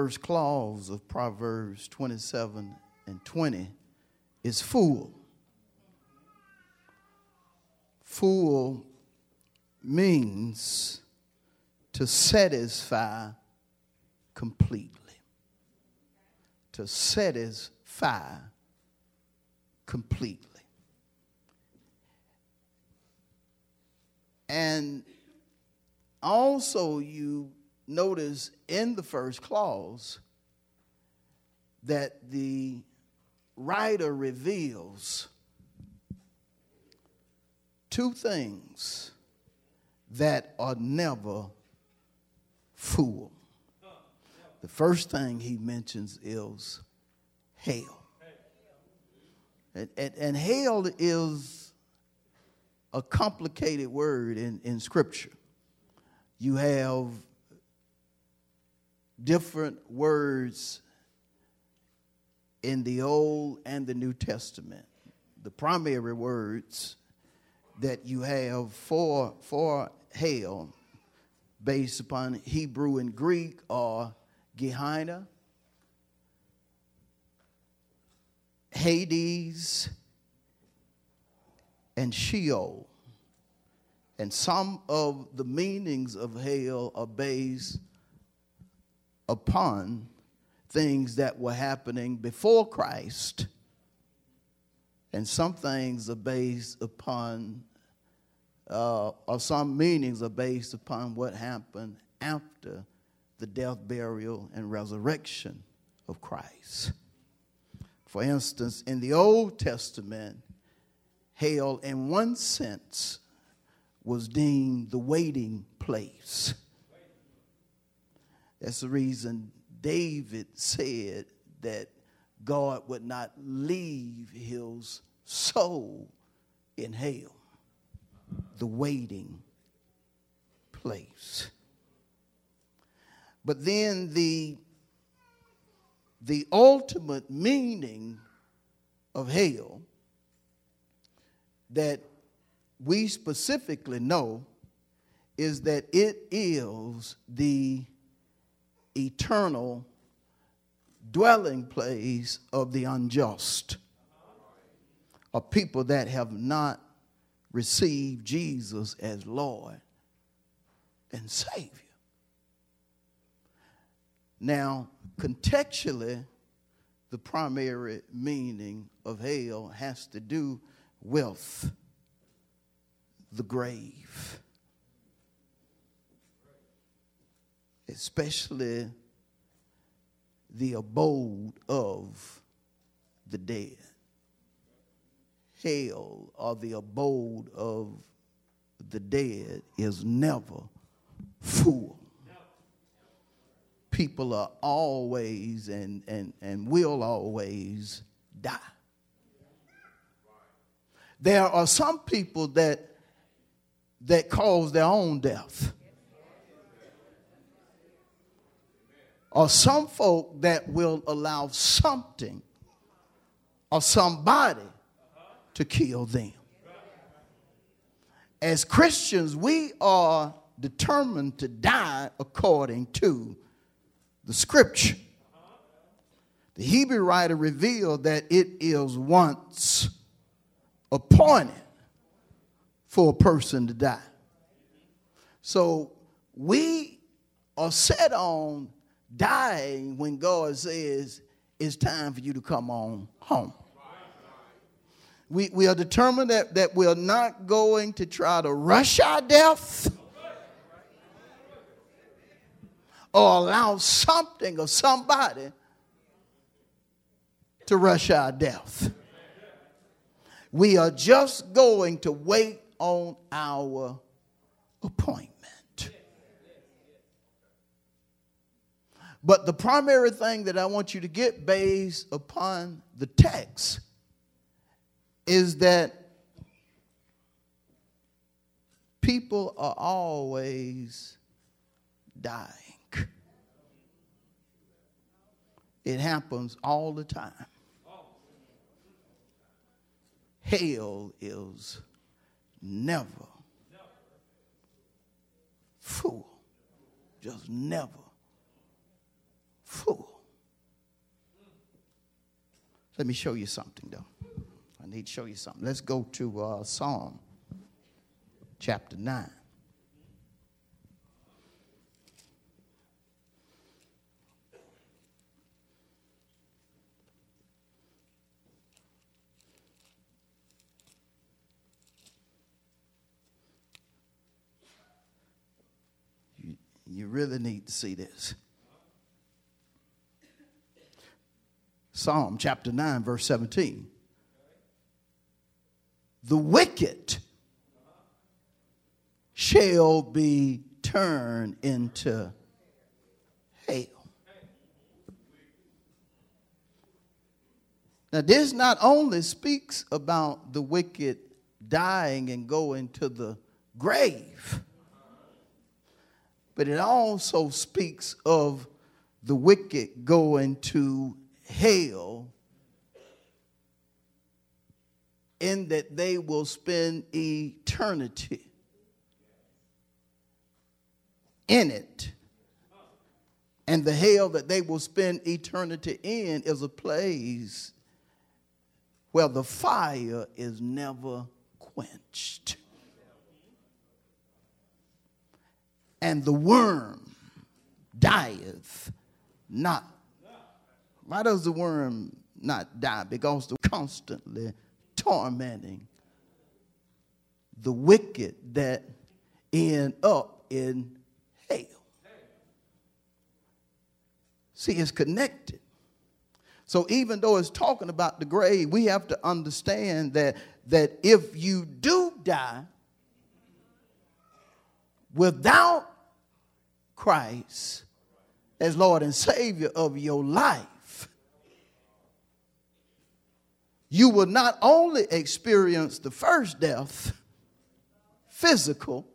First clause of Proverbs 27 and 20 is fool. Fool means to satisfy completely. To satisfy completely. And also you notice in the first clause that the writer reveals two things that are never fool. The first thing he mentions is hell. And, and, and hell is a complicated word in, in Scripture. You have different words in the Old and the New Testament. The primary words that you have for, for hell, based upon Hebrew and Greek, are Gehenna, Hades, and Sheol. And some of the meanings of hell are based upon things that were happening before Christ, and some things are based upon, uh, or some meanings are based upon what happened after the death, burial, and resurrection of Christ. For instance, in the Old Testament, hell, in one sense, was deemed the waiting place. That's the reason David said that God would not leave his soul in hell, the waiting place. But then the, the ultimate meaning of hell that we specifically know is that it is the eternal dwelling place of the unjust, of people that have not received Jesus as Lord and Savior. Now, contextually, the primary meaning of hell has to do with the grave. Especially the abode of the dead. Hell or the abode of the dead is never full. People are always and, and, and will always die. There are some people that that cause their own death. Or some folk that will allow something or somebody to kill them. As Christians, we are determined to die according to the scripture. The Hebrew writer revealed that it is once appointed for a person to die. So we are set on dying when God says it's time for you to come on home. We, we are determined that, that we're not going to try to rush our death or allow something or somebody to rush our death. We are just going to wait on our appointment. But the primary thing that I want you to get based upon the text is that people are always dying. It happens all the time. Hell is never full. Just never full. Let me show you something, though. I need to show you something. Let's go to uh, Psalm chapter 9. You really need to see this. Psalm chapter 9, verse 17. The wicked shall be turned into hell. Now, this not only speaks about the wicked dying and going to the grave, but it also speaks of the wicked going to hell in that they will spend eternity in it. And the hell that they will spend eternity in is a place where the fire is never quenched. And the worm dieth not. Why does the worm not die? Because they're constantly tormenting the wicked that end up in hell. See, it's connected. So even though it's talking about the grave, we have to understand that, that if you do die without Christ as Lord and Savior of your life, you will not only experience the first death, physical,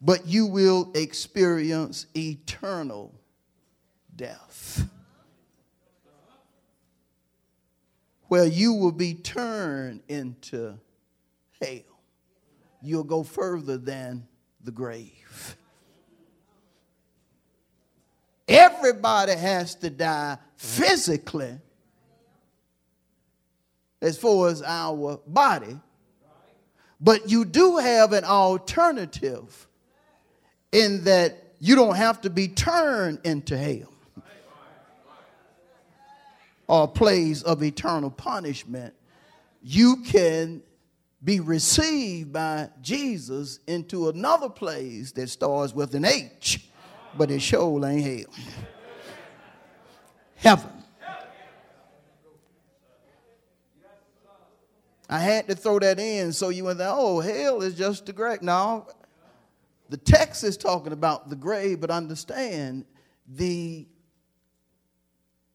but you will experience eternal death. Where you will be turned into hell. You'll go further than the grave. Everybody has to die physically as far as our body, but you do have an alternative in that you don't have to be turned into hell or place of eternal punishment. You can be received by Jesus into another place that starts with an H, but it sure ain't hell. Heaven. I had to throw that in so you went, oh, hell is just the grave. No, the text is talking about the grave, but understand the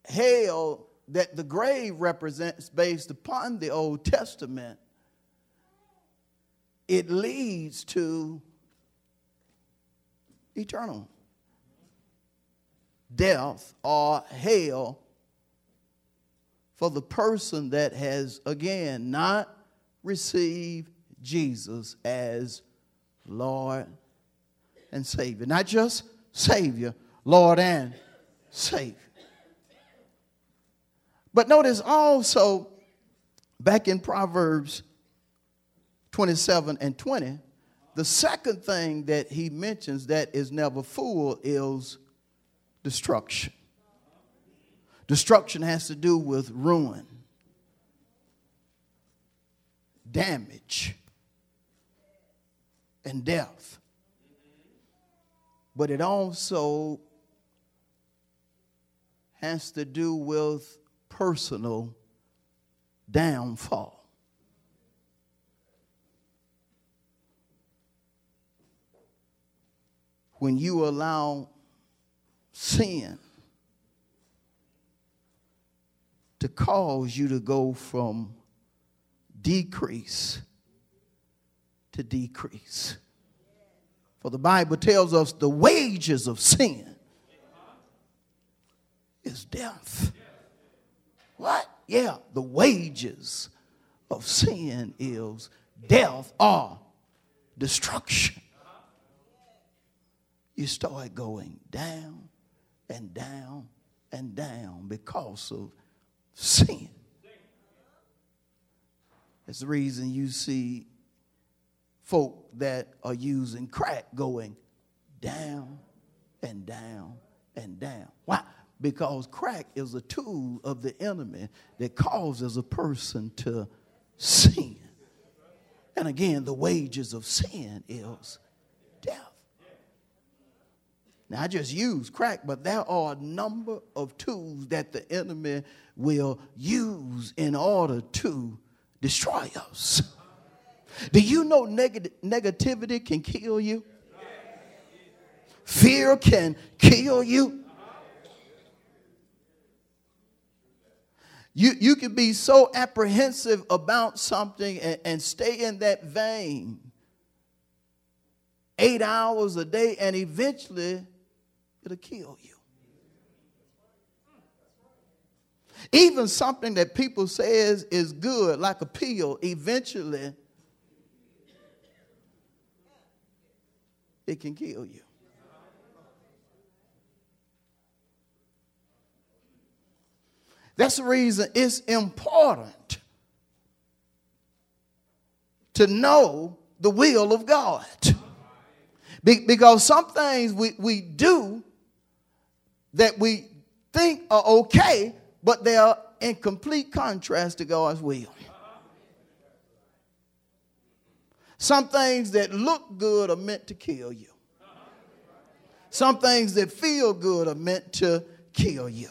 hell that the grave represents based upon the Old Testament it leads to eternal death or hell for the person that has, again, not received Jesus as Lord and Savior. Not just Savior, Lord and Savior. But notice also back in Proverbs 27 and 20, the second thing that he mentions that is never full is destruction. Destruction has to do with ruin, damage, and death. But it also has to do with personal downfall. when you allow sin to cause you to go from decrease to decrease. For the Bible tells us the wages of sin is death. What? Yeah, the wages of sin is death or destruction. You start going down and down and down because of sin. That's the reason you see folk that are using crack going down and down and down. Why? Because crack is a tool of the enemy that causes a person to sin. And again, the wages of sin is. Now, I just use crack, but there are a number of tools that the enemy will use in order to destroy us. Do you know neg- negativity can kill you? Fear can kill you. You, you can be so apprehensive about something and, and stay in that vein eight hours a day, and eventually it'll kill you. Even something that people says is good, like a pill, eventually it can kill you. That's the reason it's important to know the will of God. Be- because some things we, we do that we think are okay, but they are in complete contrast to God's will. Some things that look good are meant to kill you. Some things that feel good are meant to kill you.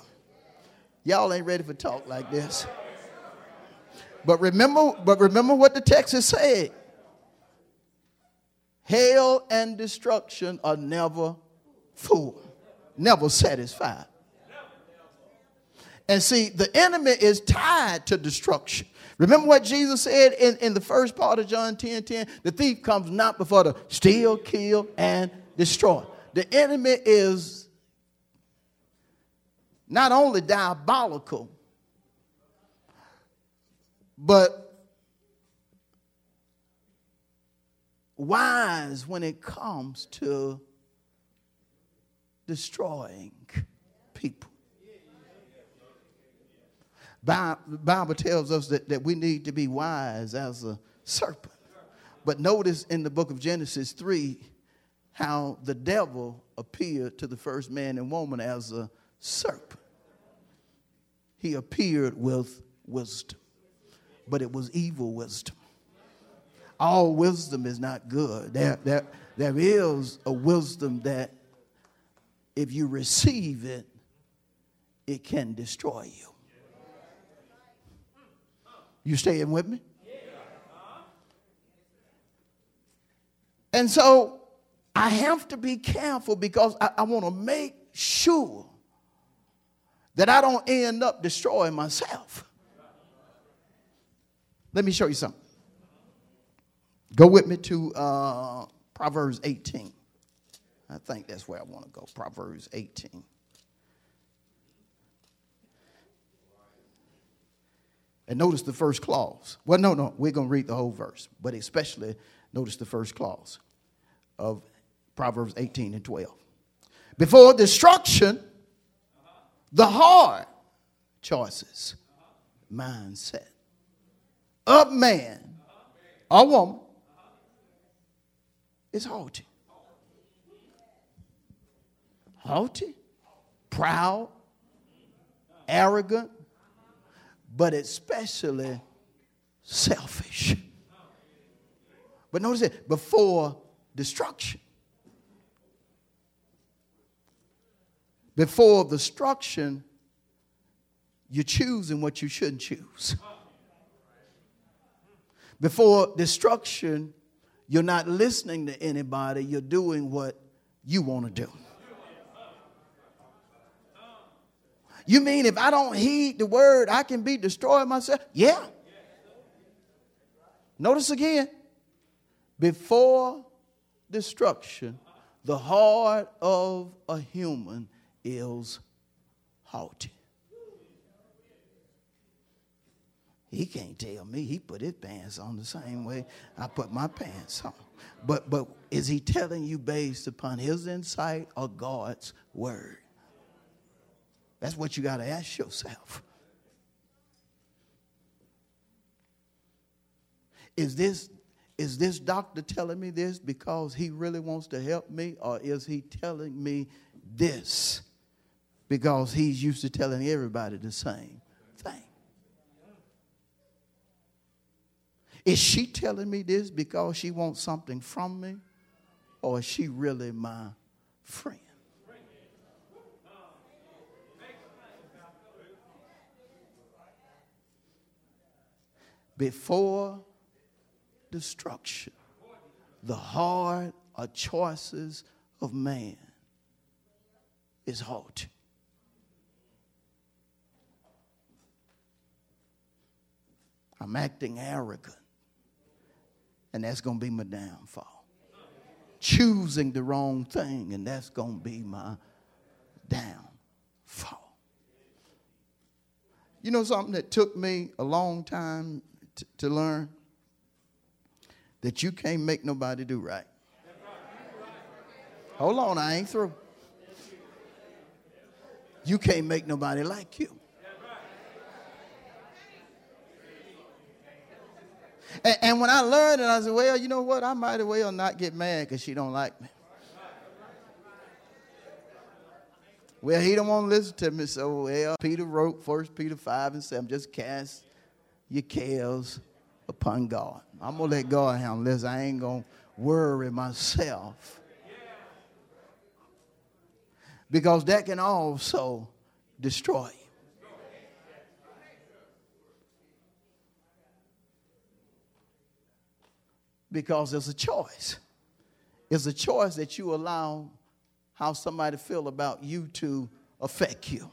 Y'all ain't ready for talk like this. But remember, but remember what the text has said. Hell and destruction are never full, never satisfied. And see, the enemy is tied to destruction. Remember what Jesus said in, in the first part of John 10 10? The thief comes not before to steal, kill, and destroy. The enemy is not only diabolical, but wise when it comes to destroying people. The Bible tells us that, that we need to be wise as a serpent. But notice in the book of Genesis 3 how the devil appeared to the first man and woman as a serpent. He appeared with wisdom, but it was evil wisdom. All wisdom is not good. There, there, there is a wisdom that if you receive it, it can destroy you. You staying with me? And so I have to be careful because I, I want to make sure that I don't end up destroying myself. Let me show you something. Go with me to uh, Proverbs 18. I think that's where I want to go. Proverbs 18. And notice the first clause. Well, no, no, we're going to read the whole verse, but especially notice the first clause of Proverbs 18 and 12. Before destruction, the hard choices, mindset of man or woman is haughty. Haughty, proud, arrogant, but especially selfish. But notice it before destruction. Before destruction, you're choosing what you shouldn't choose. Before destruction, you're not listening to anybody, you're doing what you want to do. You mean if I don't heed the word, I can be destroyed myself? Yeah. Notice again, before destruction, the heart of a human is haughty. He can't tell me. He put his pants on the same way I put my pants on. But but is he telling you based upon his insight or God's word? That's what you got to ask yourself. Is this is this doctor telling me this because he really wants to help me or is he telling me this because he's used to telling everybody the same thing? Is she telling me this because she wants something from me? Or is she really my friend? Before destruction, the heart or choices of man is haughty. I'm acting arrogant and that's going to be my downfall. Choosing the wrong thing, and that's going to be my downfall. You know something that took me a long time to learn? That you can't make nobody do right. Hold on, I ain't through. You can't make nobody like you. And, and, when I learned it, I said, well, you know what? I might as well not get mad because she don't like me. Well, he don't want to listen to me, so well, Peter wrote First Peter 5 and 7, just cast your cares upon God. I'm going to let God handle this. I ain't going to worry myself. Because that can also destroy you. because it's a choice. It's a choice that you allow how somebody feel about you to affect you.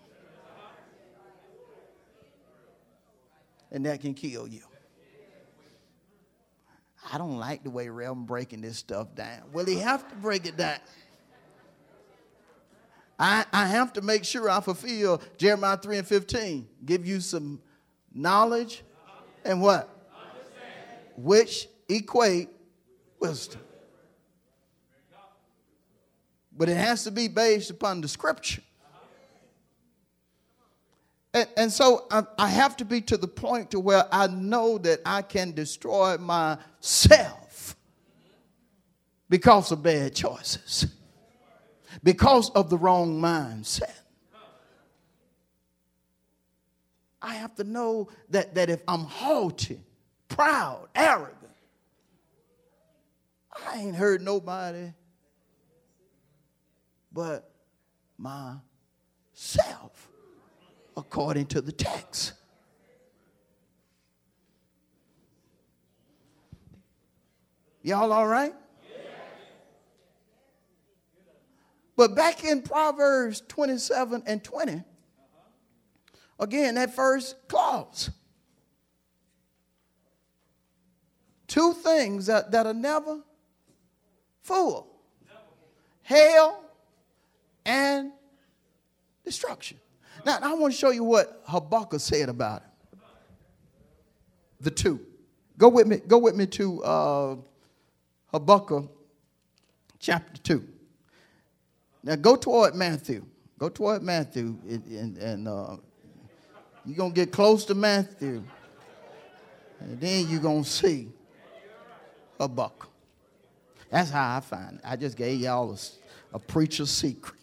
And that can kill you. I don't like the way Realm breaking this stuff down. Well, he have to break it down. I, I have to make sure I fulfill Jeremiah 3 and 15. Give you some knowledge and what? Which equate wisdom. But it has to be based upon the scripture. And, and so I, I have to be to the point to where I know that I can destroy myself because of bad choices, because of the wrong mindset. I have to know that, that if I'm haughty, proud, arrogant, I ain't heard nobody but myself, according to the text. Y'all all right? But back in Proverbs 27 and 20, again, that first clause. Two things that, that are never full hell and destruction. Now, I want to show you what Habakkuk said about it. The two. Go with me, go with me to uh, Habakkuk chapter 2. Now go toward Matthew. Go toward Matthew, and, and, and uh, you're going to get close to Matthew. And then you're going to see Habakkuk. That's how I find it. I just gave y'all a, a preacher's secret.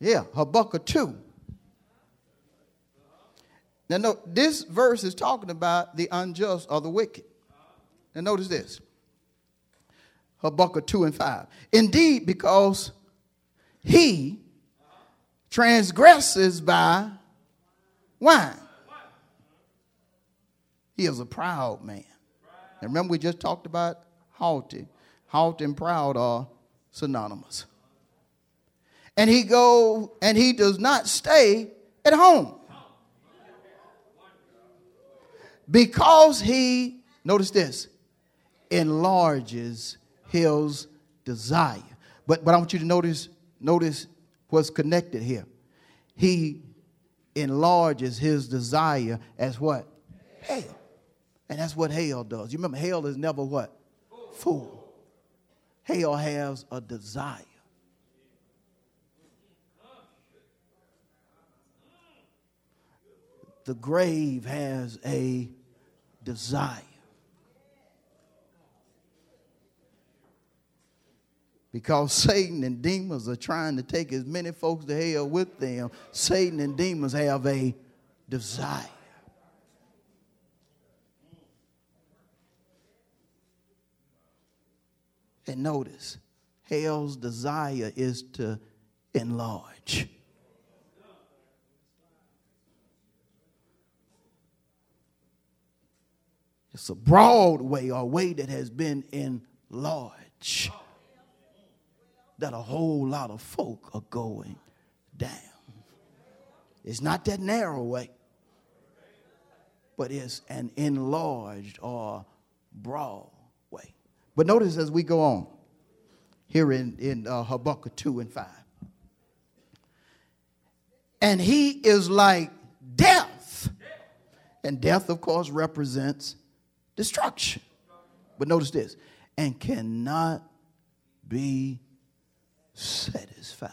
Yeah, Habakkuk 2. Now, no, this verse is talking about the unjust or the wicked. Now, notice this Habakkuk 2 and 5. Indeed, because he transgresses by wine, he is a proud man. And remember, we just talked about haughty. haughty and proud are synonymous. And he go and he does not stay at home. Because he, notice this, enlarges his desire. But, but I want you to notice, notice what's connected here. He enlarges his desire as what? Hell. And that's what hell does. You remember, hell is never what? fool Hell has a desire. The grave has a desire. because Satan and demons are trying to take as many folks to hell with them. Satan and demons have a desire. And notice, hell's desire is to enlarge. It's a broad way or a way that has been enlarged that a whole lot of folk are going down. It's not that narrow way, but it's an enlarged or broad way. But notice as we go on here in, in uh, Habakkuk 2 and 5. And he is like death. And death, of course, represents destruction. But notice this and cannot be satisfied.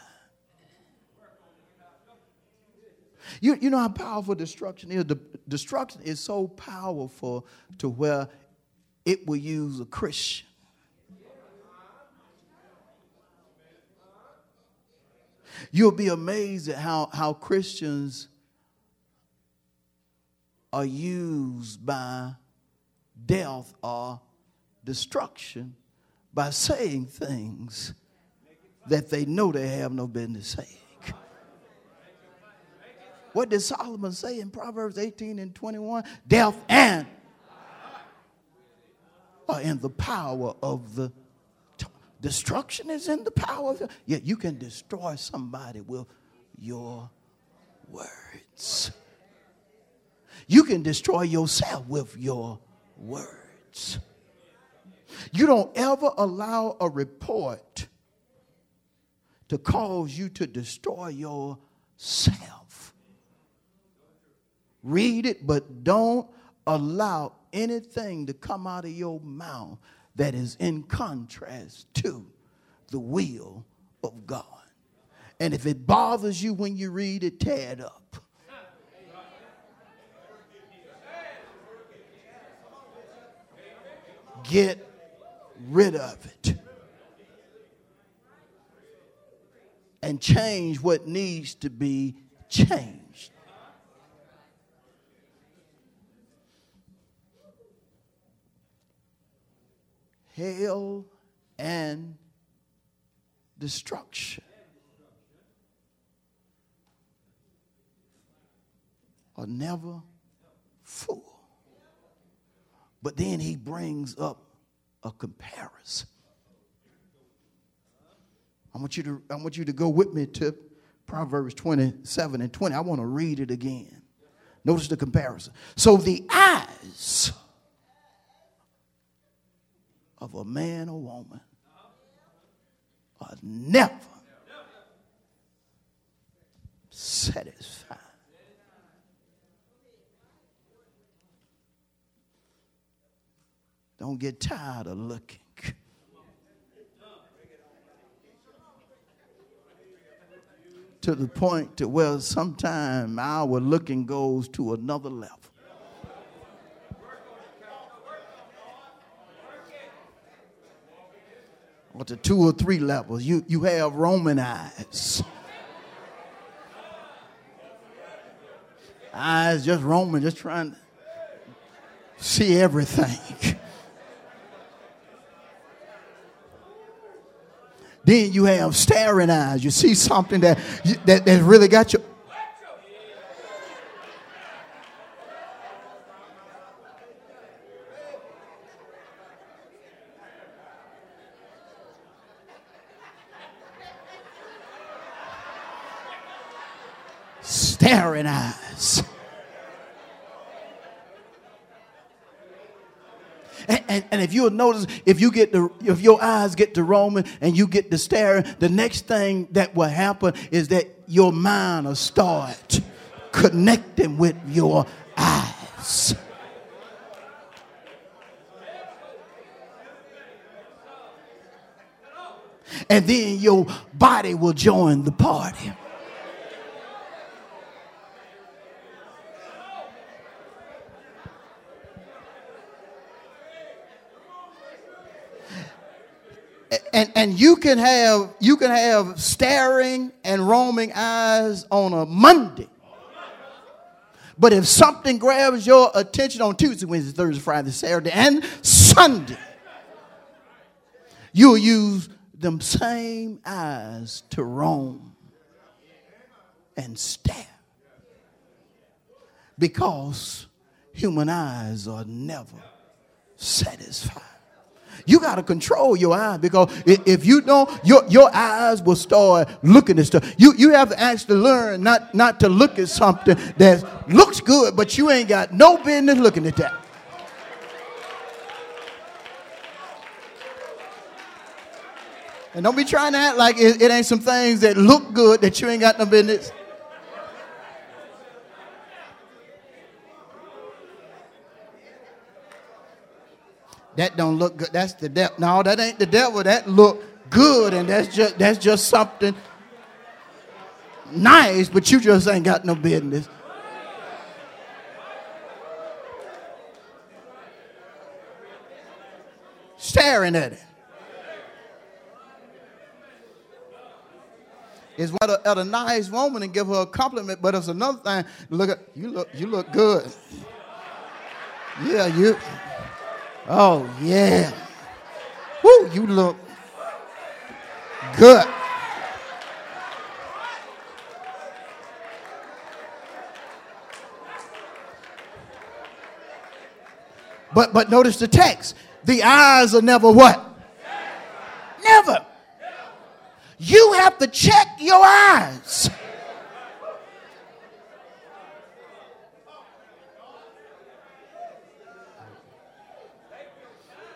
You, you know how powerful destruction is? The, destruction is so powerful to where it will use a Christian. You'll be amazed at how, how Christians are used by death or destruction by saying things that they know they have no business saying. What did Solomon say in Proverbs 18 and 21? Death and are in the power of the destruction is in the power of the, you can destroy somebody with your words you can destroy yourself with your words you don't ever allow a report to cause you to destroy yourself. Read it, but don't allow anything to come out of your mouth that is in contrast to the will of God. And if it bothers you when you read it, tear it up. Get rid of it. and change what needs to be changed. Hell and destruction are never full. But then he brings up a comparison. I want you to, I want you to go with me to Proverbs 27 and 20. I want to read it again. Notice the comparison. So the eyes of a man or woman are never satisfied. Don't get tired of looking. to the point to where sometime our looking goes to another level. Or to two or three levels. You, you have Roman eyes. Eyes just Roman, just trying to see everything. Then you have staring eyes. You see something that, that, that really got you. staring eyes. And, and, and, if you'll notice, if you get the, if your eyes get to roaming and you get to staring, the next thing that will happen is that your mind will start connecting with your eyes. And then your body will join the party. And, you can have you can have staring and roaming eyes on a Monday. But if something grabs your attention on Tuesday, Wednesday, Thursday, Friday, Saturday, and Sunday, you'll use them same eyes to roam and stare. Because human eyes are never satisfied. You got to control your eyes because if you don't, your, your eyes will start looking at stuff. You, you have to actually learn not, not to look at something that looks good, but you ain't got no business looking at that. And don't be trying to act like it, it ain't some things that look good that you ain't got no business. That don't look good. That's the devil. No, that ain't the devil. That look good, and that's just that's just something nice, but you just ain't got no business. Staring at it. Is what a, at a nice woman and give her a compliment, but it's another thing. Look at you look you look good. Yeah, you Oh, yeah. Woo, you look good. But but notice the text. The eyes are never what? Never. You have to check your eyes.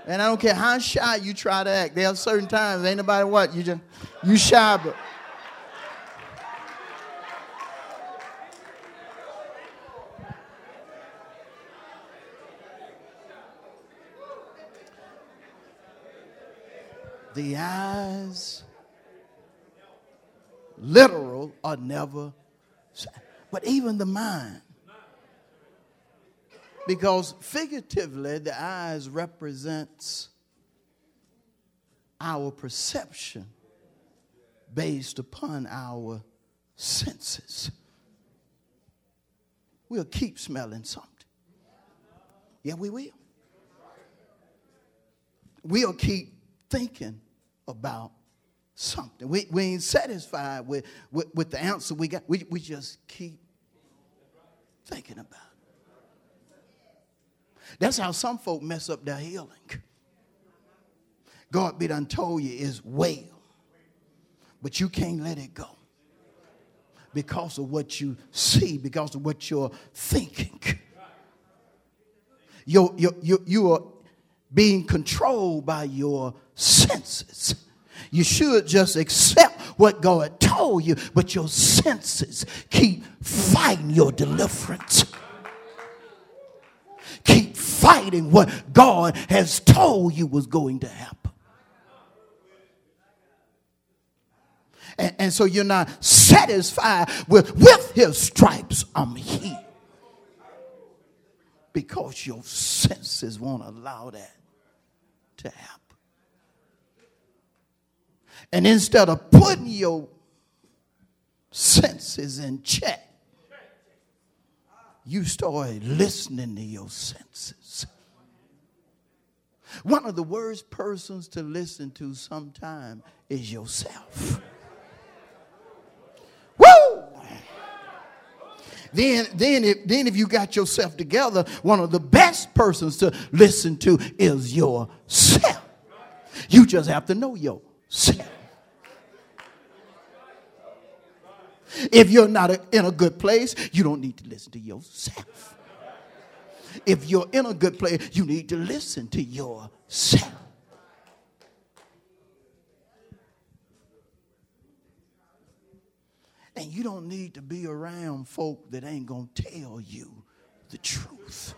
And I don't care how shy you try to act. There are certain times, ain't nobody what, you just, you shy, but. The eyes, literal, are never, but even the mind because figuratively, the eyes represents our perception based upon our senses. We'll keep smelling something. Yeah, we will. We'll keep thinking about something. We, we ain't satisfied with, with, with the answer we got. We, we just keep thinking about. That's how some folk mess up their healing. God be done told you is well, but you can't let it go because of what you see, because of what you're thinking. You're, you're, you're, you are being controlled by your senses. You should just accept what God told you, but your senses keep fighting your deliverance fighting what God has told you was going to happen. And, and so you're not satisfied with, with his stripes, I'm healed. Because your senses won't allow that to happen. And instead of putting your senses in check, you start listening to your senses. One of the worst persons to listen to sometime is yourself. Woo! Then, then, if, then if you got yourself together, one of the best persons to listen to is yourself. You just have to know yourself. If you're not a, in a good place, you don't need to listen to yourself. If you're in a good place, you need to listen to yourself. And you don't need to be around folk that ain't going to tell you the truth.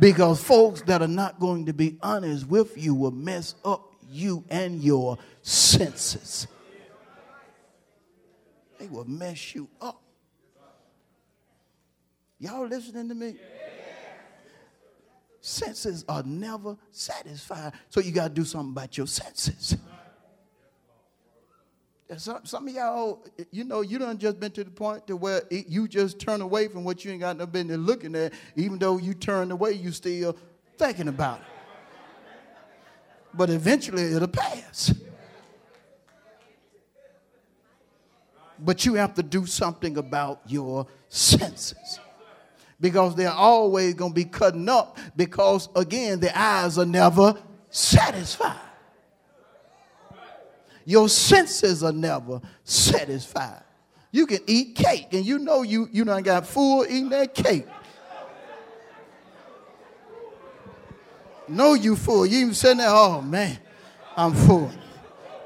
Because folks that are not going to be honest with you will mess up you and your senses. They will mess you up. Y'all listening to me? Senses are never satisfied. So you got to do something about your senses. Some, some of y'all, you know, you done just been to the point to where it, you just turn away from what you ain't got no business looking at. Even though you turn away, you still thinking about it. But eventually it'll pass. But you have to do something about your senses. Because they're always going to be cutting up because, again, the eyes are never satisfied. Your senses are never satisfied. You can eat cake, and you know you, you done got full eating that cake. Know you full. You even sitting there, oh man, I'm full.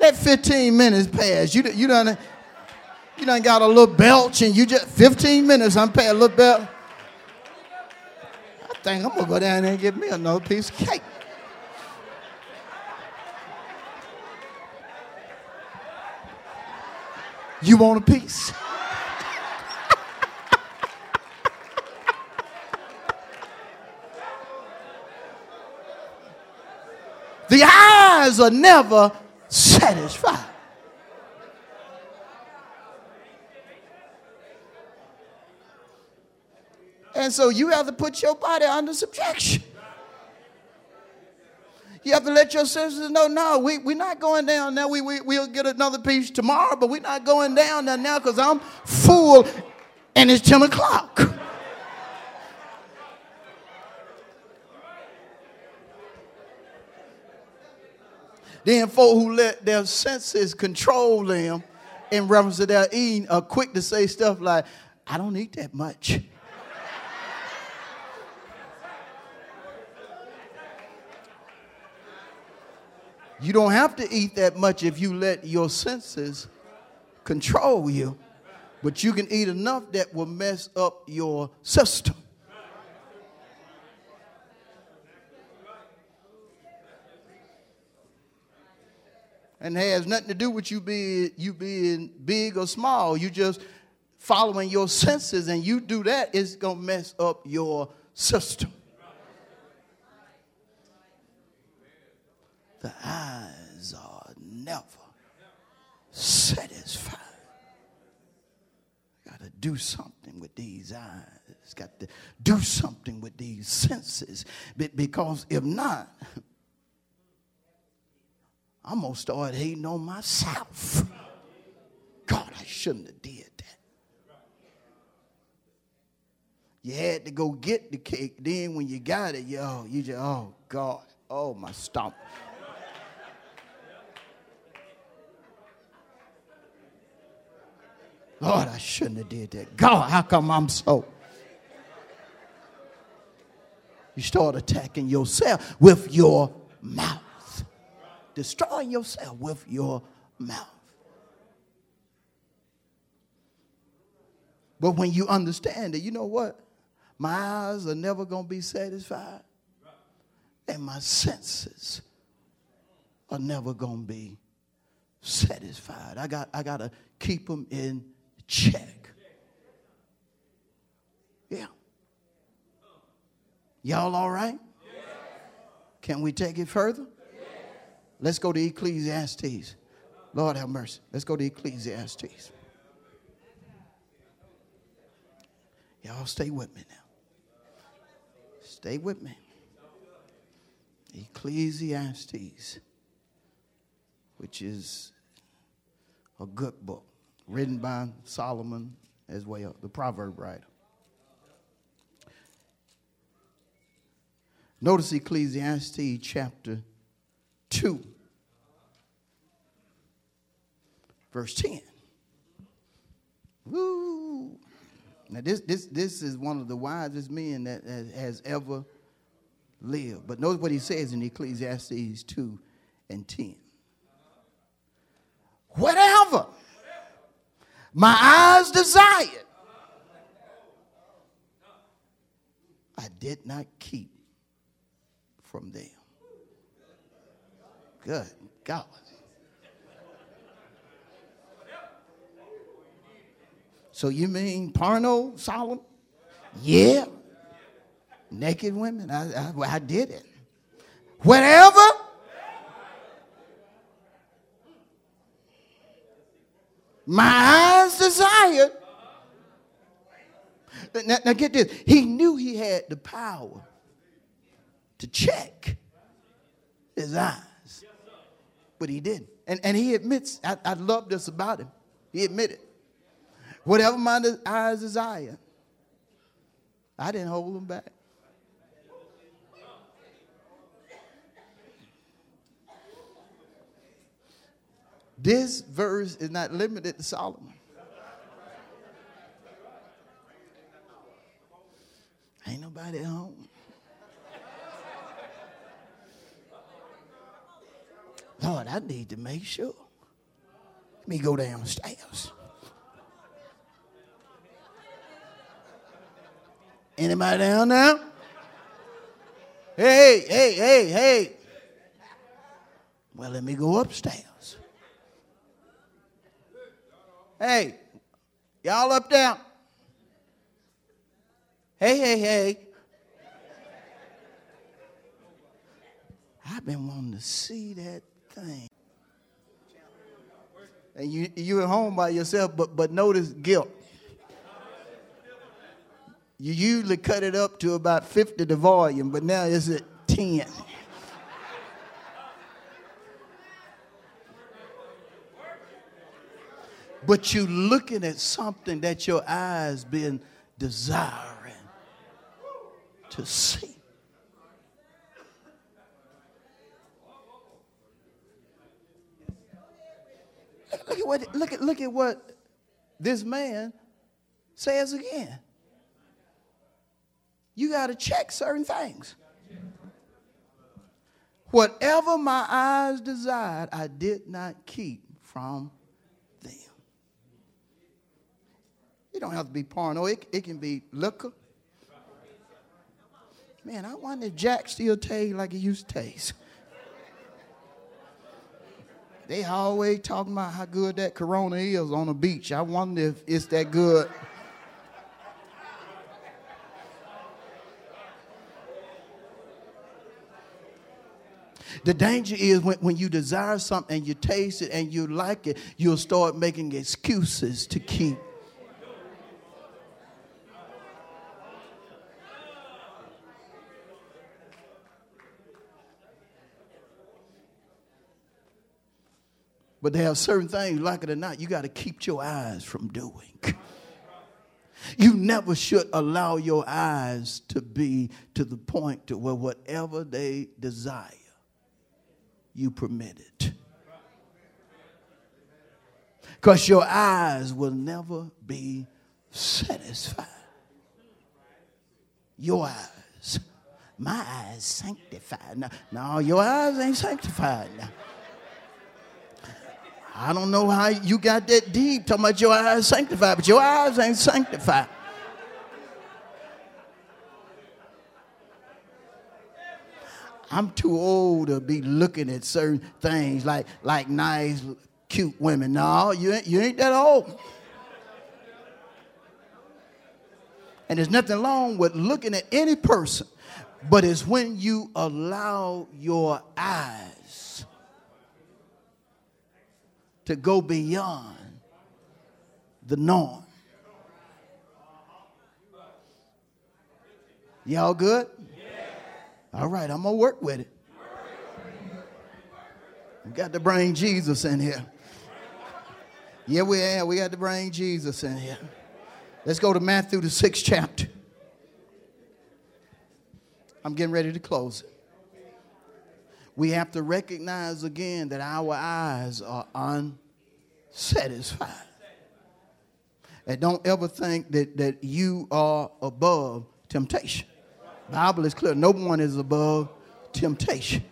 That 15 minutes passed. You, you done you done got a little belch and you just 15 minutes I'm paying a little belt. I think I'm gonna go down there and get me another piece of cake. You want a piece? the eyes are never satisfied. And so you have to put your body under subjection. You have to let your senses know, no, we, we're not going down now. We, we, we'll get another piece tomorrow, but we're not going down there now because I'm full and it's 10 o'clock. Then folk who let their senses control them in reference to their eating are quick to say stuff like, I don't eat that much. You don't have to eat that much if you let your senses control you, but you can eat enough that will mess up your system. And it has nothing to do with you being you being big or small. You just following your senses, and you do that, it's gonna mess up your system. The eyes are never satisfied. Got to do something with these eyes. Got to do something with these senses. Because if not, I'm going to start hating on myself. God, I shouldn't have did that. You had to go get the cake. Then when you got it, yo, you just, oh God, oh my stomach. Lord, I shouldn't have did that. God, how come I'm so? You start attacking yourself with your mouth. Destroying yourself with your mouth. But when you understand that, you know what? My eyes are never going to be satisfied, and my senses are never going to be satisfied. I got, I got to keep them in check. Yeah. Y'all all right? Can we take it further? Let's go to Ecclesiastes. Lord have mercy. Let's go to Ecclesiastes. Y'all stay with me now. Stay with me. Ecclesiastes, which is a good book written by Solomon as well, the proverb writer. Notice Ecclesiastes chapter 2. verse 10. Woo! Now, this, this, this is one of the wisest men that has ever lived. But notice what he says in Ecclesiastes 2 and 10. Whatever my eyes desired, I did not keep from them. Good God. So you mean porno, Solomon? Yeah. Naked women. I, I, I did it. Whatever. My desired. Now, now get this. He knew he had the power to check his eyes, but he didn't. And, and he admits, I, I love this about him. He admitted, whatever my eyes desire, I didn't hold them back. This verse is not limited to Solomon. Ain't nobody at home. Lord, I need to make sure. Let me go downstairs. Anybody down now? Hey, hey, hey, hey. Well, let me go upstairs. Hey, y'all up there? Hey, hey, hey. I've been wanting to see that thing. And you you at home by yourself, but but notice guilt. You usually cut it up to about 50 the volume, but now it's at 10. but you're looking at something that your eyes been desiring to see. Look at what look at look at what this man says again. You got to check certain things. Whatever my eyes desired, I did not keep from them. You don't have to be porno. It, it can be liquor. Man, I wonder if Jack still taste like he used to taste. They always talking about how good that Corona is on the beach. I wonder if it's that good. The danger is when, when you desire something and you taste it and you like it, you'll start making excuses to keep But there are certain things, like it or not, you got to keep your eyes from doing. You never should allow your eyes to be to the point to where whatever they desire, you permit it. Because your eyes will never be satisfied. Your eyes. My eyes sanctified. Now, no, your eyes ain't sanctified now. I don't know how you got that deep talking about your eyes sanctified, but your eyes ain't sanctified. I'm too old to be looking at certain things like, like nice, cute women. No, you ain't, you ain't that old. And there's nothing wrong with looking at any person, but it's when you allow your eyes to go beyond the norm. Y'all good? All right, I'm going to work with it. We got to bring Jesus in here. Yeah, we are. We got to bring Jesus in here. Let's go to Matthew, the sixth chapter. I'm getting ready to close it we have to recognize again that our eyes are unsatisfied. And don't ever think that, that you are above temptation. Bible is clear. No one is above temptation.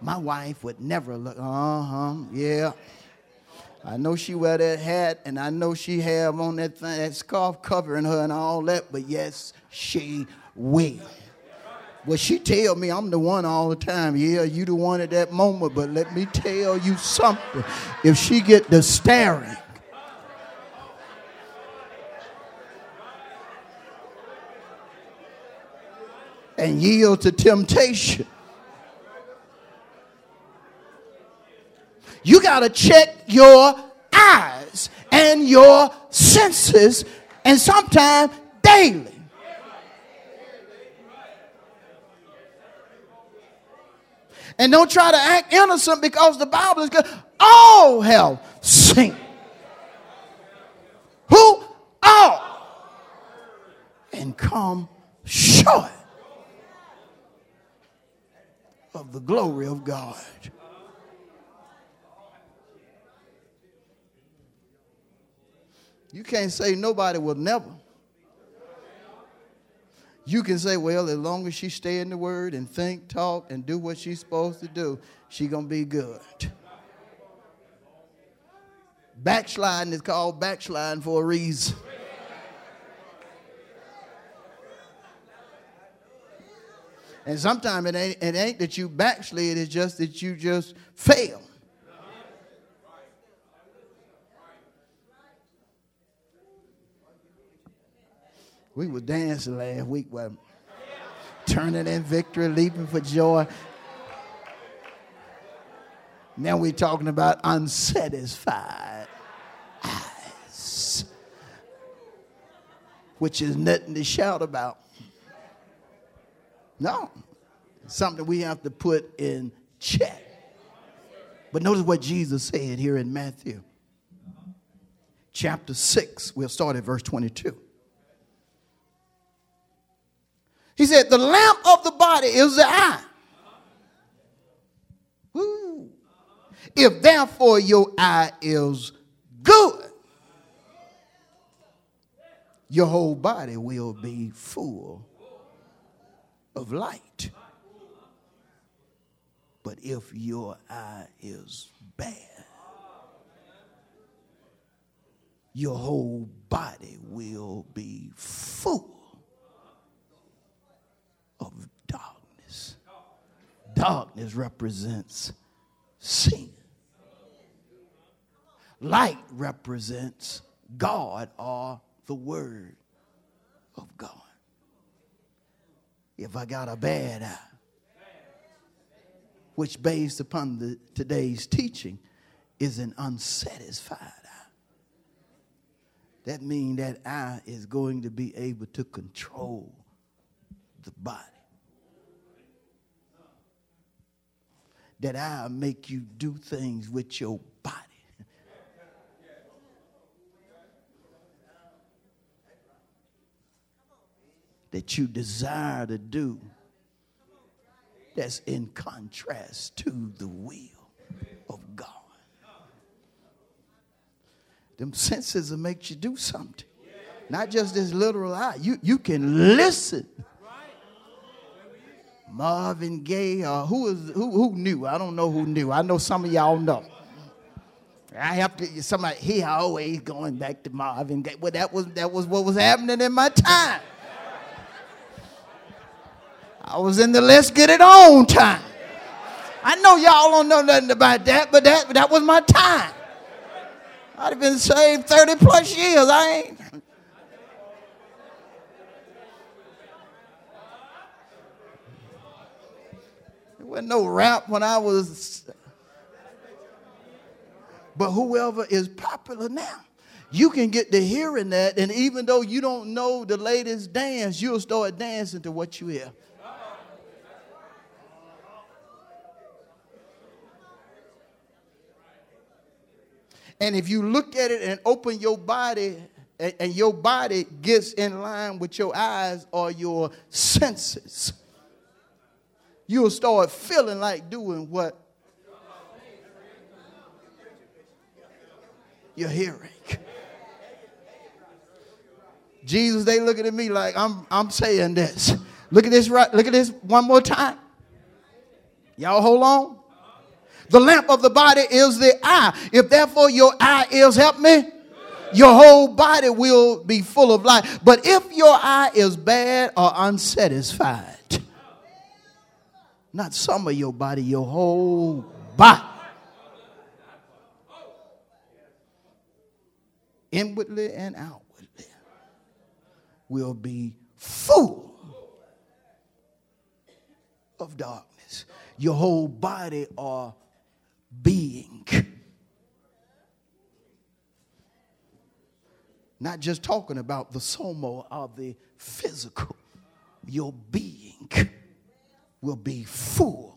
My wife would never look, uh-huh, yeah. I know she wear that hat and I know she have on that thing, that scarf covering her and all that, but yes, she will. Well, she tell me I'm the one all the time. Yeah, you the one at that moment, but let me tell you something. If she get the staring, and yield to temptation. You got to check your eyes and your senses, and sometimes daily. And don't try to act innocent because the Bible is good. All have sinned. Who? All. And come short of the glory of God. You can't say nobody will never. You can say, well, as long as she stay in the word and think, talk, and do what she's supposed to do, she gonna be good. Backsliding is called backsliding for a reason. And sometimes it ain't, it ain't that you backslid, it's just that you just fail. We were dancing last week, well, turning in victory, leaping for joy. Now we're talking about unsatisfied eyes, which is nothing to shout about. No, something we have to put in check. But notice what Jesus said here in Matthew chapter 6. We'll start at verse 22. He said, The lamp of the body is the eye. If therefore your eye is good, your whole body will be full of light. But if your eye is bad, your whole body will be full of darkness. Darkness represents sin. Light represents God or the Word of God if I got a bad eye. Which, based upon the, today's teaching, is an unsatisfied eye. That means that eye is going to be able to control the body. That eye make you do things with your body. that you desire to do that's in contrast to the will of God. Them senses will make you do something. Not just this literal eye. You, you can listen. Marvin Gaye, or who is who who knew? I don't know who knew. I know some of y'all know. I have to somebody he always going back to Marvin Gaye. Well, that was that was what was happening in my time. I was in the let's get it on time. I know y'all don't know nothing about that, but that, that was my time. I'd have been saved 30 plus years. I ain't. There wasn't no rap when I was. But whoever is popular now, you can get to hearing that, and even though you don't know the latest dance, you'll start dancing to what you hear. And if you look at it and open your body, and, and your body gets in line with your eyes or your senses, you'll start feeling like doing what your hearing. Jesus, they looking at me like I'm, I'm saying this. Look at this right. Look at this one more time. Y'all hold on. The lamp of the body is the eye. If therefore your eye is, help me, your whole body will be full of light. But if your eye is bad or unsatisfied, not some of your body, your whole body. Inwardly and outwardly will be full of darkness. Your whole body or being. Not just talking about the soma of the physical, your being will be full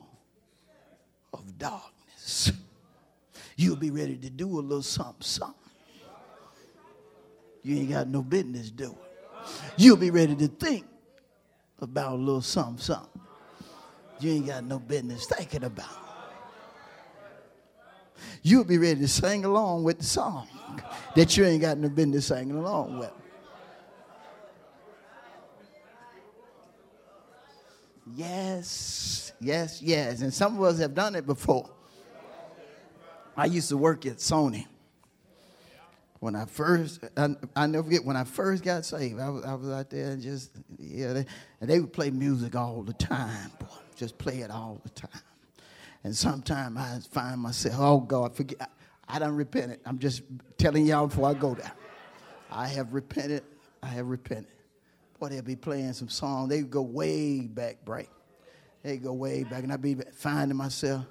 of darkness. You'll be ready to do a little something, something. You ain't got no business doing. You'll be ready to think about a little something, something. You ain't got no business thinking about. You'll be ready to sing along with the song that you ain't got no business singing along with. Yes, yes, yes. And some of us have done it before. I used to work at Sony. When I first, I, I never forget, when I first got saved, I was, I was out there and just, yeah, they, and they would play music all the time, boy, just play it all the time. And sometimes I find myself, oh God, forget, I, I done repented. I'm just telling y'all before I go there. I have repented. I have repented. Boy, they'll be playing some song. They go way back, break. They go way back, and I'd be finding myself.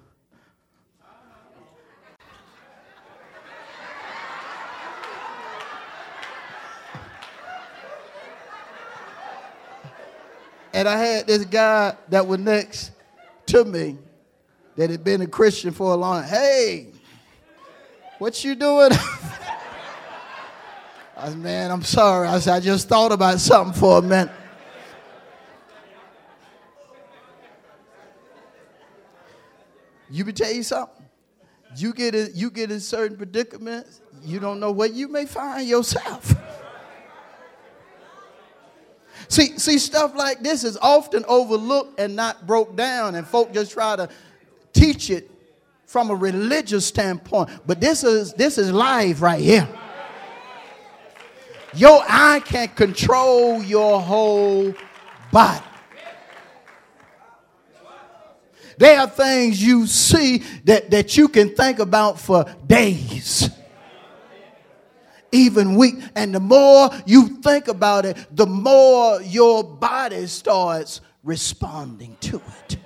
And I had this guy that was next to me that had been a Christian for a long Hey, what you doing? I said, man, I'm sorry. I said, I just thought about something for a minute. You can tell you something. You get in, you get in certain predicaments, you don't know where you may find yourself. See, see, stuff like this is often overlooked and not broke down, and folk just try to teach it from a religious standpoint. But this is this is live right here. Your eye can control your whole body. There are things you see that, that you can think about for days, even weeks. And the more you think about it, the more your body starts responding to it.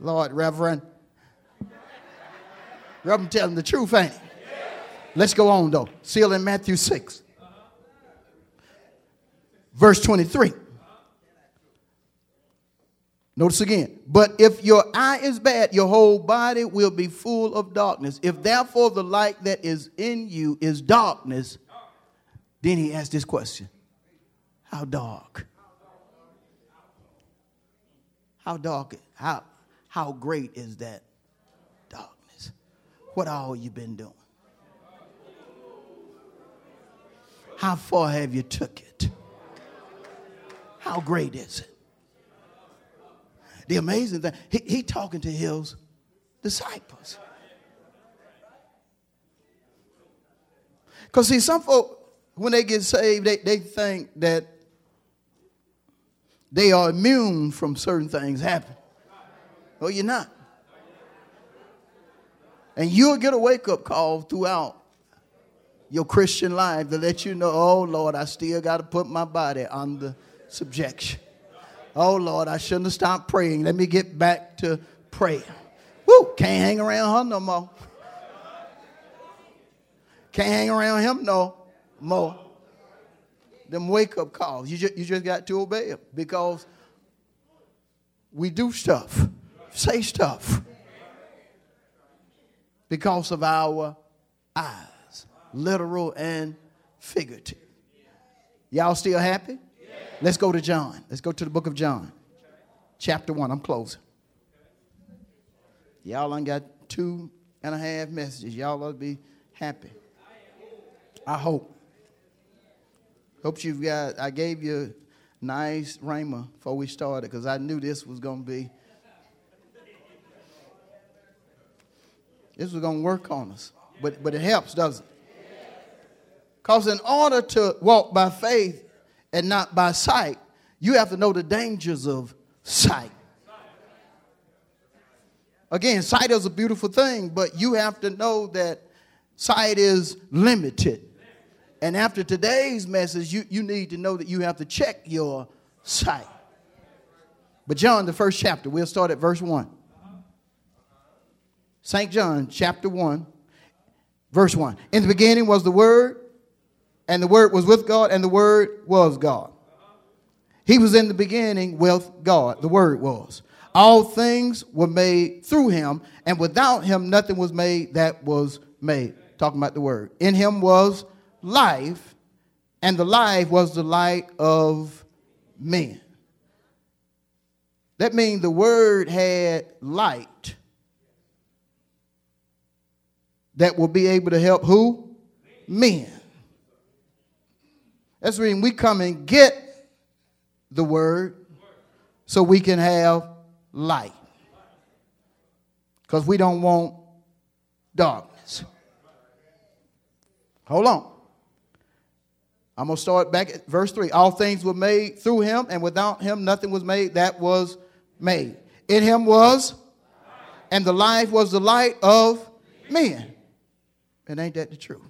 Lord, Reverend. Reverend telling the truth, ain't he? Let's go on though. Seal in Matthew 6, verse 23. Notice again, but if your eye is bad, your whole body will be full of darkness. If therefore the light that is in you is darkness, then he asked this question How dark? How dark? How, how great is that darkness? What all you been doing? How far have you took it? How great is it? The amazing thing, he, he talking to his disciples. Because see, some folk, when they get saved, they, they think that they are immune from certain things happening. Well, you're not. And you'll get a wake up call throughout your Christian life to let you know, oh Lord, I still got to put my body under subjection. Oh Lord, I shouldn't have stopped praying. Let me get back to prayer. Woo, can't hang around her no more. Can't hang around him no more. Them wake up calls. You just, you just got to obey them because we do stuff, say stuff because of our eyes literal and figurative. Y'all still happy? Let's go to John. Let's go to the book of John, chapter 1. I'm closing. Y'all ain't got two and a half messages. Y'all ought to be happy. I hope. Hope you've got, I gave you nice rhema before we started because I knew this was going to be, this was going to work on us. But, but it helps, doesn't it? Because in order to walk by faith and not by sight, you have to know the dangers of sight. Again, sight is a beautiful thing, but you have to know that sight is limited. And after today's message, you, you need to know that you have to check your sight. But John, the first chapter, we'll start at verse 1. St. John, chapter 1, verse 1. In the beginning was the Word, and the Word was with God, and the Word was God. He was in the beginning with God, the Word was. All things were made through him, and without him nothing was made that was made. Talking about the Word. In him was life, and the life was the light of men. That means the Word had light that will be able to help who? Men. That's the reason we come and get the word so we can have light. Because we don't want darkness. Hold on. I'm going to start back at verse 3. All things were made through him, and without him nothing was made that was made. In him was, and the life was the light of men. And ain't that the truth?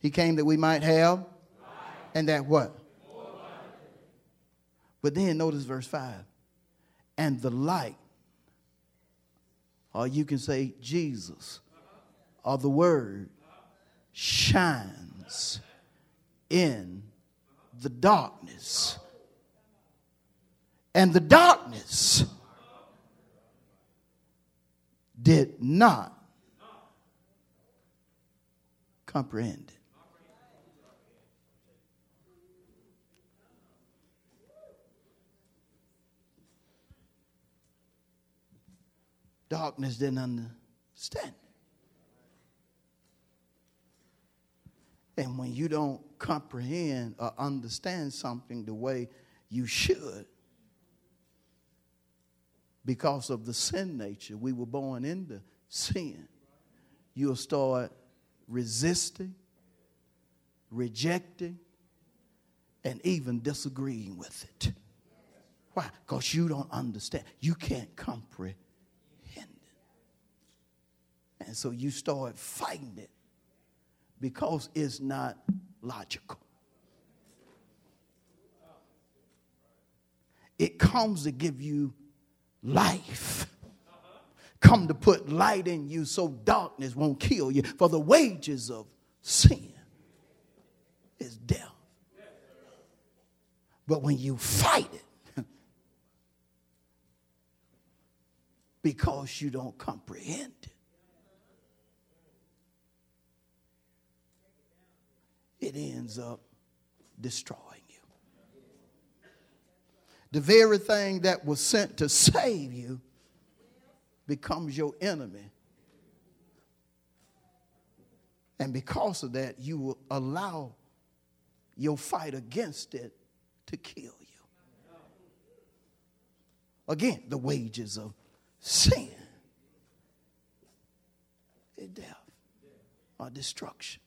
He came that we might have and that what? But then notice verse 5. And the light, or you can say Jesus, or the Word, shines in the darkness. And the darkness did not comprehend it. Darkness didn't understand. And when you don't comprehend or understand something the way you should, because of the sin nature, we were born into sin, you'll start resisting, rejecting, and even disagreeing with it. Why? Because you don't understand. You can't comprehend and so you start fighting it because it's not logical. It comes to give you life. Come to put light in you so darkness won't kill you. For the wages of sin is death. But when you fight it, because you don't comprehend it, it ends up destroying you. The very thing that was sent to save you becomes your enemy. And because of that, you will allow your fight against it to kill you. Again, the wages of sin is death or destruction.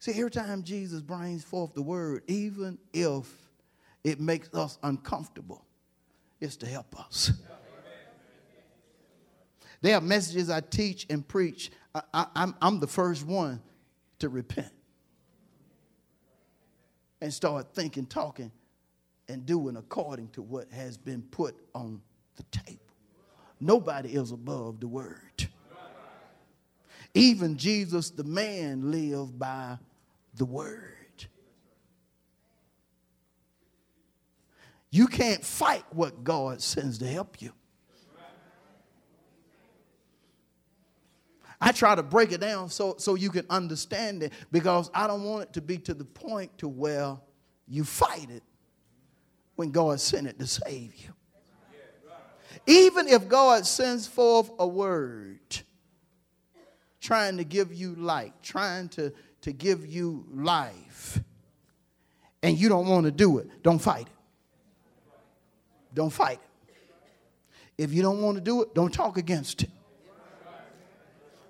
See, every time Jesus brings forth the word, even if it makes us uncomfortable, it's to help us. There are messages I teach and preach. I, I'm the first one to repent and start thinking, talking, and doing according to what has been put on the table. Nobody is above the word. Even Jesus, the man, lived by the word. You can't fight what God sends to help you. I try to break it down so, so you can understand it because I don't want it to be to the point to where you fight it when God sent it to save you. Even if God sends forth a word trying to give you light, trying to, to give you life, and you don't want to do it, don't fight it. Don't fight it. If you don't want to do it, don't talk against it.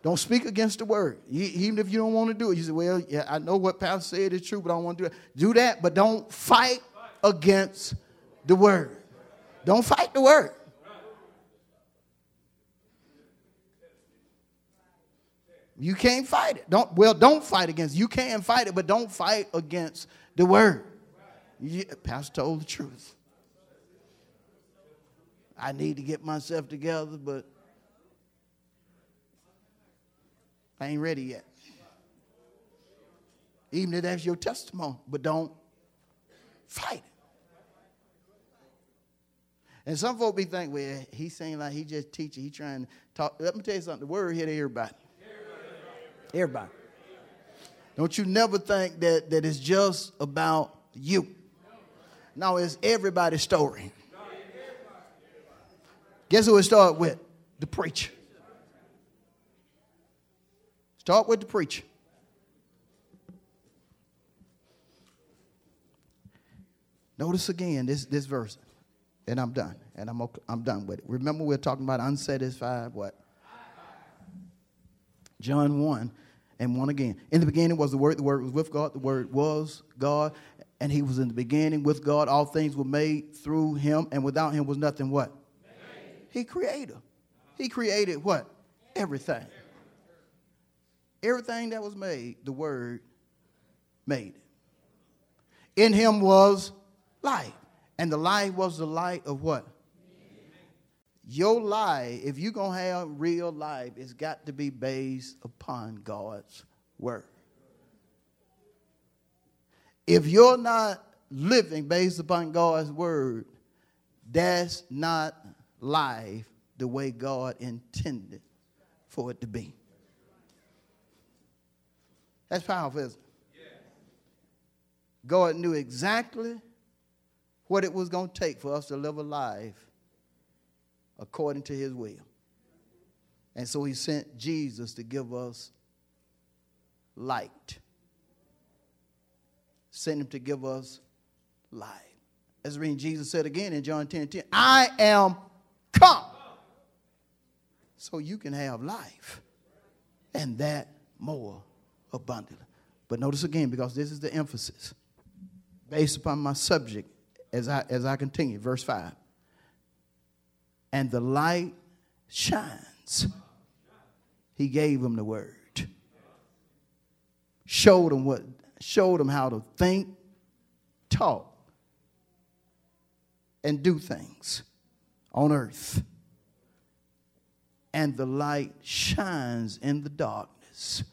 Don't speak against the word. even if you don't want to do it, you say, Well, yeah, I know what Pastor said is true, but I don't want to do it. Do that, but don't fight against the word. Don't fight the word. You can't fight it. Don't well, don't fight against. You can fight it, but don't fight against the word. Pastor told the truth. I need to get myself together, but I ain't ready yet. Even if that's your testimony, but don't fight it. And some folk be thinking, well, he saying like he just teaching, he trying to talk. Let me tell you something. The word hit everybody. Everybody. Don't you never think that, that it's just about you. No, it's everybody's story. Guess who it started with? The preacher. Start with the preacher. Notice again this, this verse, and I'm done, and I'm, I'm done with it. Remember, we're talking about unsatisfied what? John 1 and 1 again. In the beginning was the Word, the Word was with God, the Word was God, and He was in the beginning with God. All things were made through Him, and without Him was nothing what? He created. He created what? Everything. Everything that was made, the Word made. In Him was light. And the light was the light of what? Your life, if you're going to have real life, it's got to be based upon God's Word. If you're not living based upon God's Word, that's not life the way God intended for it to be. That's powerful, isn't it? God knew exactly what it was going to take for us to live a life according to his will. And so he sent Jesus to give us light. Sent him to give us light. As reading, Jesus said again in John 10 10, I am come so you can have life and that more abundantly. But notice again, because this is the emphasis, based upon my subject as I, as I continue, verse 5. And the light shines. He gave him the word. Showed him what, showed him how to think, talk, and do things on earth. And the light shines in the darkness.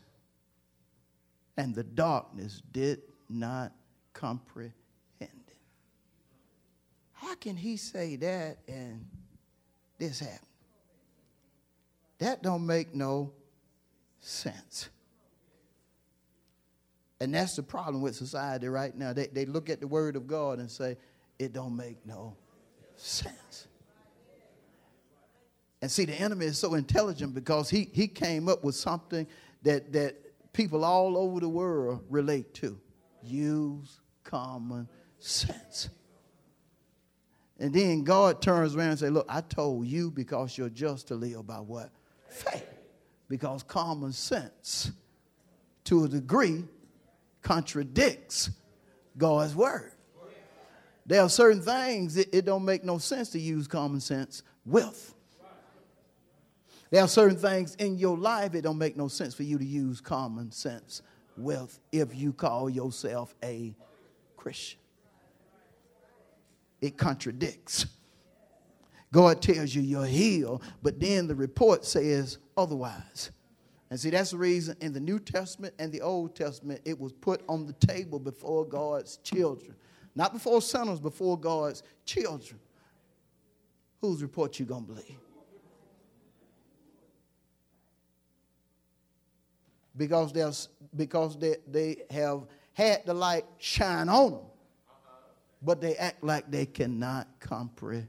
And the darkness did not comprehend it. How can he say that and this happened? That don't make no sense. And that's the problem with society right now. They, they look at the word of God and say, it don't make no sense. And see, the enemy is so intelligent because he, he came up with something that, that people all over the world relate to. Use common sense. And then God turns around and says, Look, I told you because you're just to live by what? Faith. Because common sense, to a degree, contradicts God's word. There are certain things it, it don't make no sense to use common sense with. There are certain things in your life it don't make no sense for you to use common sense with if you call yourself a Christian. It contradicts. God tells you you're healed, but then the report says otherwise. And see, that's the reason in the New Testament and the Old Testament, it was put on the table before God's children. Not before sinners, before God's children. Whose report you gonna believe? Because, because they, they have had the light shine on them, but they act like they cannot comprehend.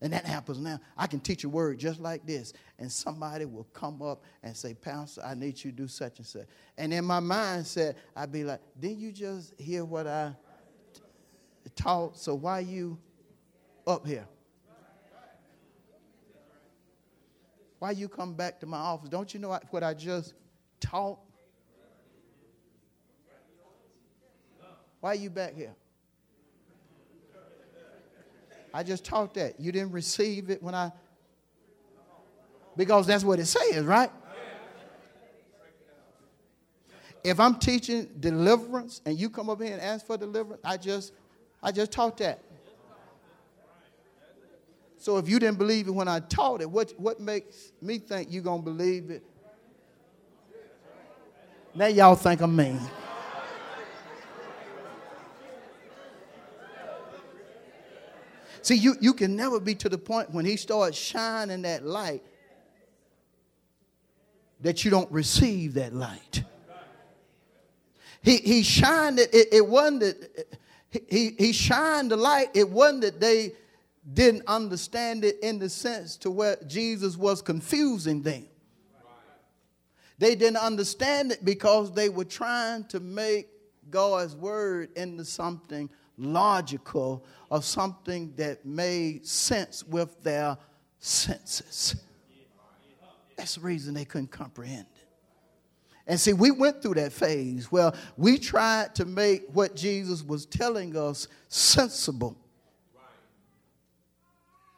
And that happens now. I can teach a word just like this, and somebody will come up and say, Pastor, I need you to do such and such. And in my mindset, I'd be like, Didn't you just hear what I t- taught? So why you up here? Why you come back to my office? Don't you know what I just taught? Why are you back here? I just taught that. You didn't receive it when I. Because that's what it says, right? If I'm teaching deliverance and you come up here and ask for deliverance, I just I just taught that. So if you didn't believe it when I taught it, what, what makes me think you're going to believe it? Now y'all think I'm mean. See, you, you can never be to the point when he starts shining that light that you don't receive that light. He, he shined it, it, it wasn't that, he, he shined the light, it wasn't that they didn't understand it in the sense to where Jesus was confusing them. They didn't understand it because they were trying to make God's word into something logical or something that made sense with their senses. That's the reason they couldn't comprehend it. And see, we went through that phase where we tried to make what Jesus was telling us sensible.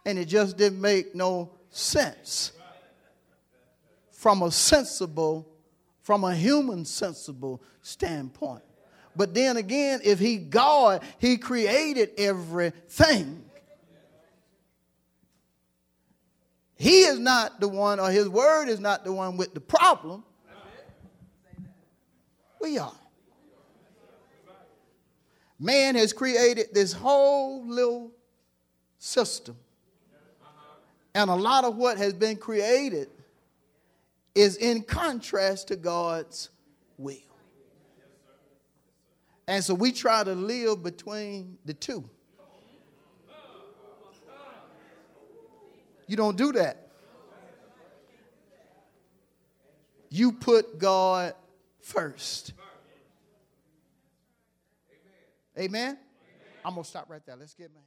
And it just didn't make no sense from a sensible, from a human sensible standpoint. But then again, if he God, he created everything. He is not the one, or his word is not the one with the problem. We are. Man has created this whole little system. And a lot of what has been created is in contrast to God's will. And so we try to live between the two. You don't do that. You put God first. Amen? I'm going to stop right there. Let's get my